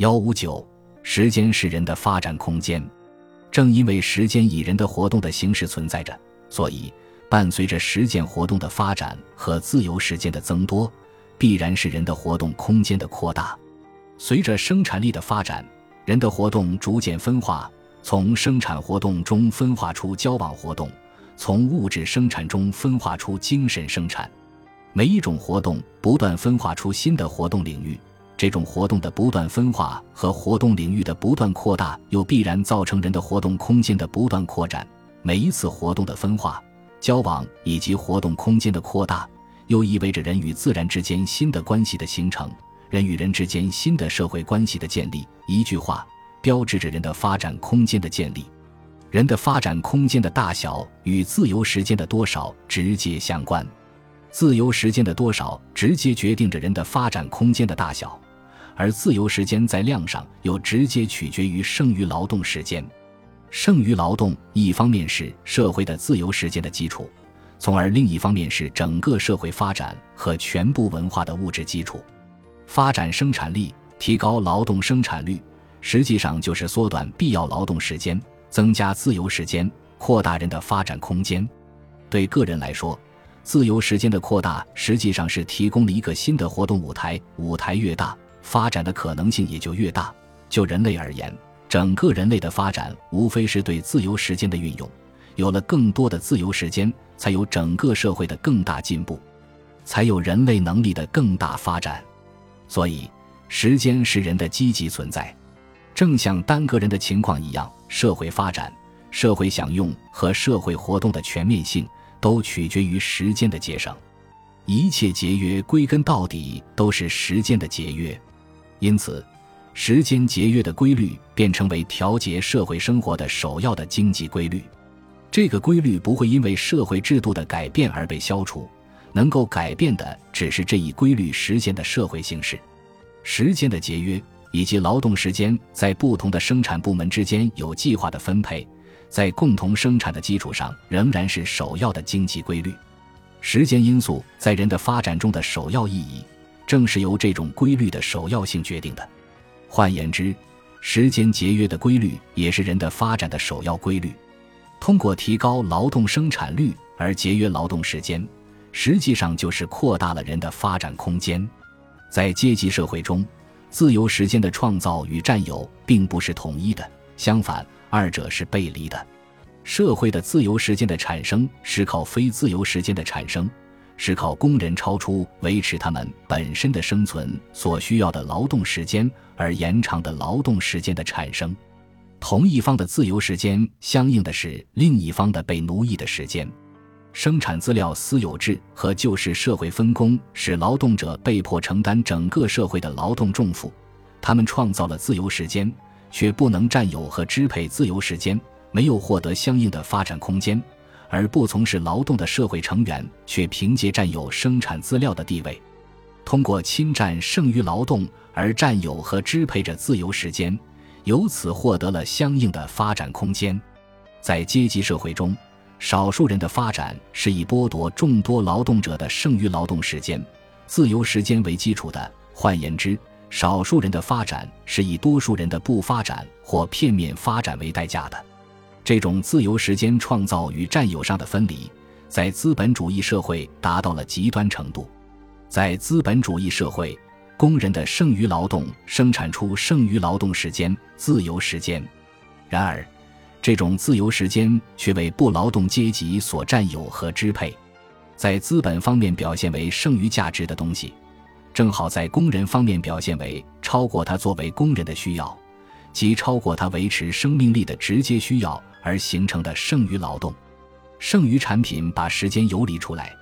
幺五九，时间是人的发展空间。正因为时间以人的活动的形式存在着，所以伴随着实践活动的发展和自由时间的增多，必然是人的活动空间的扩大。随着生产力的发展，人的活动逐渐分化，从生产活动中分化出交往活动，从物质生产中分化出精神生产。每一种活动不断分化出新的活动领域。这种活动的不断分化和活动领域的不断扩大，又必然造成人的活动空间的不断扩展。每一次活动的分化、交往以及活动空间的扩大，又意味着人与自然之间新的关系的形成，人与人之间新的社会关系的建立。一句话，标志着人的发展空间的建立。人的发展空间的大小与自由时间的多少直接相关，自由时间的多少直接决定着人的发展空间的大小。而自由时间在量上又直接取决于剩余劳动时间。剩余劳动一方面是社会的自由时间的基础，从而另一方面是整个社会发展和全部文化的物质基础。发展生产力、提高劳动生产率，实际上就是缩短必要劳动时间，增加自由时间，扩大人的发展空间。对个人来说，自由时间的扩大实际上是提供了一个新的活动舞台，舞台越大。发展的可能性也就越大。就人类而言，整个人类的发展无非是对自由时间的运用。有了更多的自由时间，才有整个社会的更大进步，才有人类能力的更大发展。所以，时间是人的积极存在。正像单个人的情况一样，社会发展、社会享用和社会活动的全面性都取决于时间的节省。一切节约归根到底都是时间的节约。因此，时间节约的规律便成为调节社会生活的首要的经济规律。这个规律不会因为社会制度的改变而被消除，能够改变的只是这一规律实现的社会形式。时间的节约以及劳动时间在不同的生产部门之间有计划的分配，在共同生产的基础上，仍然是首要的经济规律。时间因素在人的发展中的首要意义。正是由这种规律的首要性决定的。换言之，时间节约的规律也是人的发展的首要规律。通过提高劳动生产率而节约劳动时间，实际上就是扩大了人的发展空间。在阶级社会中，自由时间的创造与占有并不是统一的，相反，二者是背离的。社会的自由时间的产生是靠非自由时间的产生。是靠工人超出维持他们本身的生存所需要的劳动时间而延长的劳动时间的产生，同一方的自由时间相应的是另一方的被奴役的时间。生产资料私有制和旧式社会分工使劳动者被迫承担整个社会的劳动重负，他们创造了自由时间，却不能占有和支配自由时间，没有获得相应的发展空间。而不从事劳动的社会成员却凭借占有生产资料的地位，通过侵占剩余劳动而占有和支配着自由时间，由此获得了相应的发展空间。在阶级社会中，少数人的发展是以剥夺众多劳动者的剩余劳动时间、自由时间为基础的。换言之，少数人的发展是以多数人的不发展或片面发展为代价的。这种自由时间创造与占有上的分离，在资本主义社会达到了极端程度。在资本主义社会，工人的剩余劳动生产出剩余劳动时间、自由时间。然而，这种自由时间却为不劳动阶级所占有和支配，在资本方面表现为剩余价值的东西，正好在工人方面表现为超过他作为工人的需要，即超过他维持生命力的直接需要。而形成的剩余劳动、剩余产品，把时间游离出来，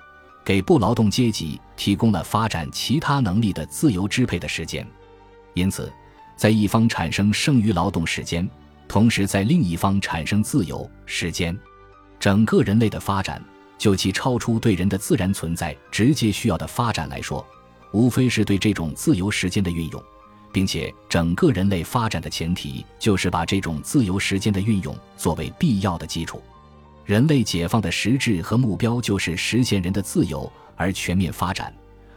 给不劳动阶级提供了发展其他能力的自由支配的时间。因此，在一方产生剩余劳动时间，同时在另一方产生自由时间。整个人类的发展，就其超出对人的自然存在直接需要的发展来说，无非是对这种自由时间的运用。并且，整个人类发展的前提就是把这种自由时间的运用作为必要的基础。人类解放的实质和目标就是实现人的自由而全面发展，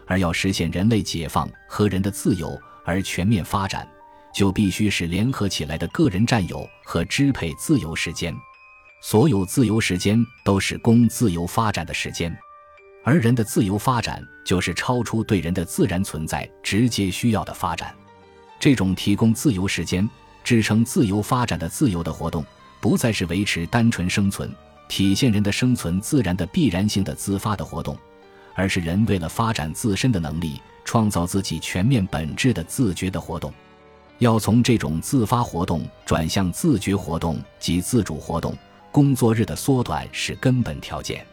而要实现人类解放和人的自由而全面发展，就必须是联合起来的个人占有和支配自由时间。所有自由时间都是供自由发展的时间，而人的自由发展就是超出对人的自然存在直接需要的发展。这种提供自由时间、支撑自由发展的自由的活动，不再是维持单纯生存、体现人的生存自然的必然性的自发的活动，而是人为了发展自身的能力。创造自己全面本质的自觉的活动，要从这种自发活动转向自觉活动及自主活动。工作日的缩短是根本条件。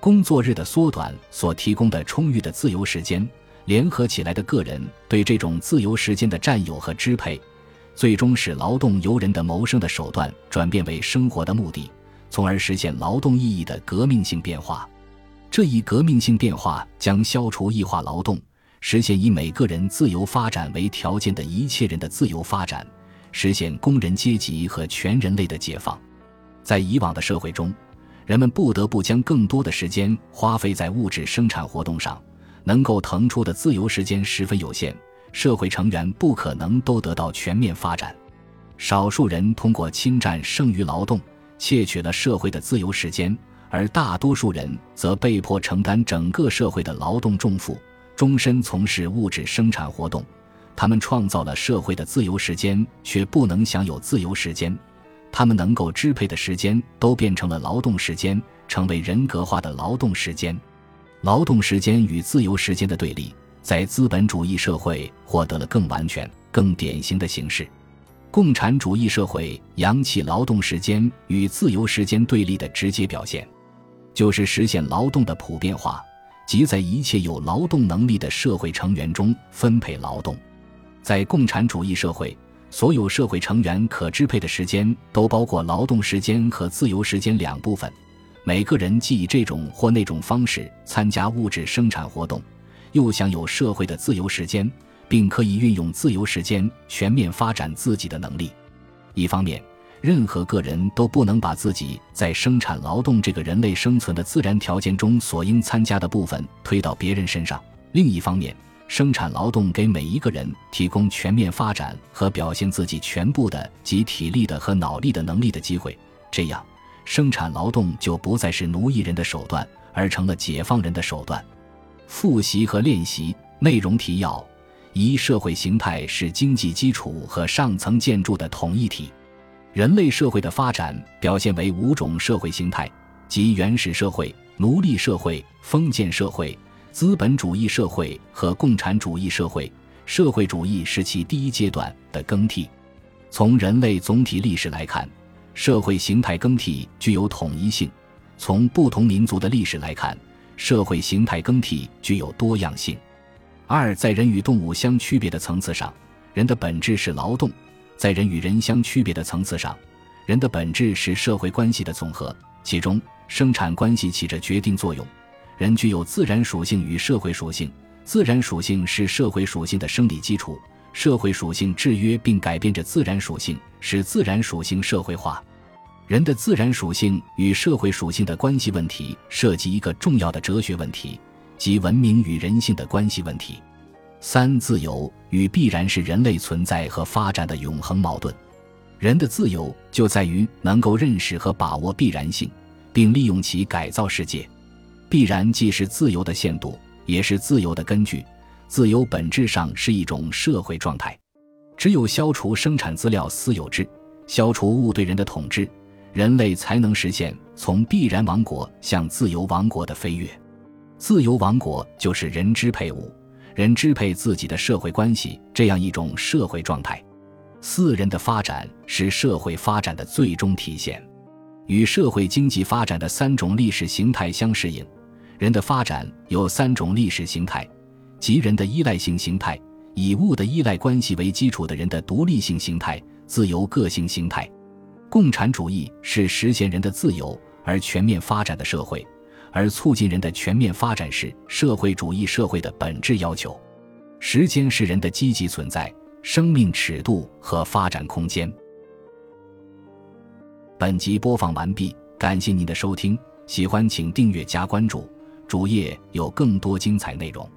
工作日的缩短所提供的充裕的自由时间，联合起来的个人对这种自由时间的占有和支配，最终使劳动由人的谋生的手段转变为生活的目的，从而实现劳动意义的革命性变化。这一革命性变化将消除异化劳动。实现以每个人自由发展为条件的一切人的自由发展，实现工人阶级和全人类的解放。在以往的社会中，人们不得不将更多的时间花费在物质生产活动上，能够腾出的自由时间十分有限，社会成员不可能都得到全面发展。少数人通过侵占剩余劳动，窃取了社会的自由时间，而大多数人则被迫承担整个社会的劳动重负。终身从事物质生产活动，他们创造了社会的自由时间，却不能享有自由时间。他们能够支配的时间都变成了劳动时间，成为人格化的劳动时间。劳动时间与自由时间的对立，在资本主义社会获得了更完全、更典型的形式。共产主义社会扬弃劳动时间与自由时间对立的直接表现，就是实现劳动的普遍化。即在一切有劳动能力的社会成员中分配劳动，在共产主义社会，所有社会成员可支配的时间都包括劳动时间和自由时间两部分。每个人既以这种或那种方式参加物质生产活动，又享有社会的自由时间，并可以运用自由时间全面发展自己的能力。一方面，任何个人都不能把自己在生产劳动这个人类生存的自然条件中所应参加的部分推到别人身上。另一方面，生产劳动给每一个人提供全面发展和表现自己全部的及体力的和脑力的能力的机会。这样，生产劳动就不再是奴役人的手段，而成了解放人的手段。复习和练习内容提要：一、社会形态是经济基础和上层建筑的统一体。人类社会的发展表现为五种社会形态，即原始社会、奴隶社会、封建社会、资本主义社会和共产主义社会。社会主义是其第一阶段的更替。从人类总体历史来看，社会形态更替具有统一性；从不同民族的历史来看，社会形态更替具有多样性。二，在人与动物相区别的层次上，人的本质是劳动。在人与人相区别的层次上，人的本质是社会关系的总和，其中生产关系起着决定作用。人具有自然属性与社会属性，自然属性是社会属性的生理基础，社会属性制约并改变着自然属性，使自然属性社会化。人的自然属性与社会属性的关系问题，涉及一个重要的哲学问题，即文明与人性的关系问题。三自由与必然是人类存在和发展的永恒矛盾。人的自由就在于能够认识和把握必然性，并利用其改造世界。必然既是自由的限度，也是自由的根据。自由本质上是一种社会状态。只有消除生产资料私有制，消除物对人的统治，人类才能实现从必然王国向自由王国的飞跃。自由王国就是人支配物。人支配自己的社会关系这样一种社会状态，四人的发展是社会发展的最终体现，与社会经济发展的三种历史形态相适应。人的发展有三种历史形态，即人的依赖性形态，以物的依赖关系为基础的人的独立性形态，自由个性形态。共产主义是实现人的自由而全面发展的社会。而促进人的全面发展是社会主义社会的本质要求。时间是人的积极存在、生命尺度和发展空间。本集播放完毕，感谢您的收听，喜欢请订阅加关注，主页有更多精彩内容。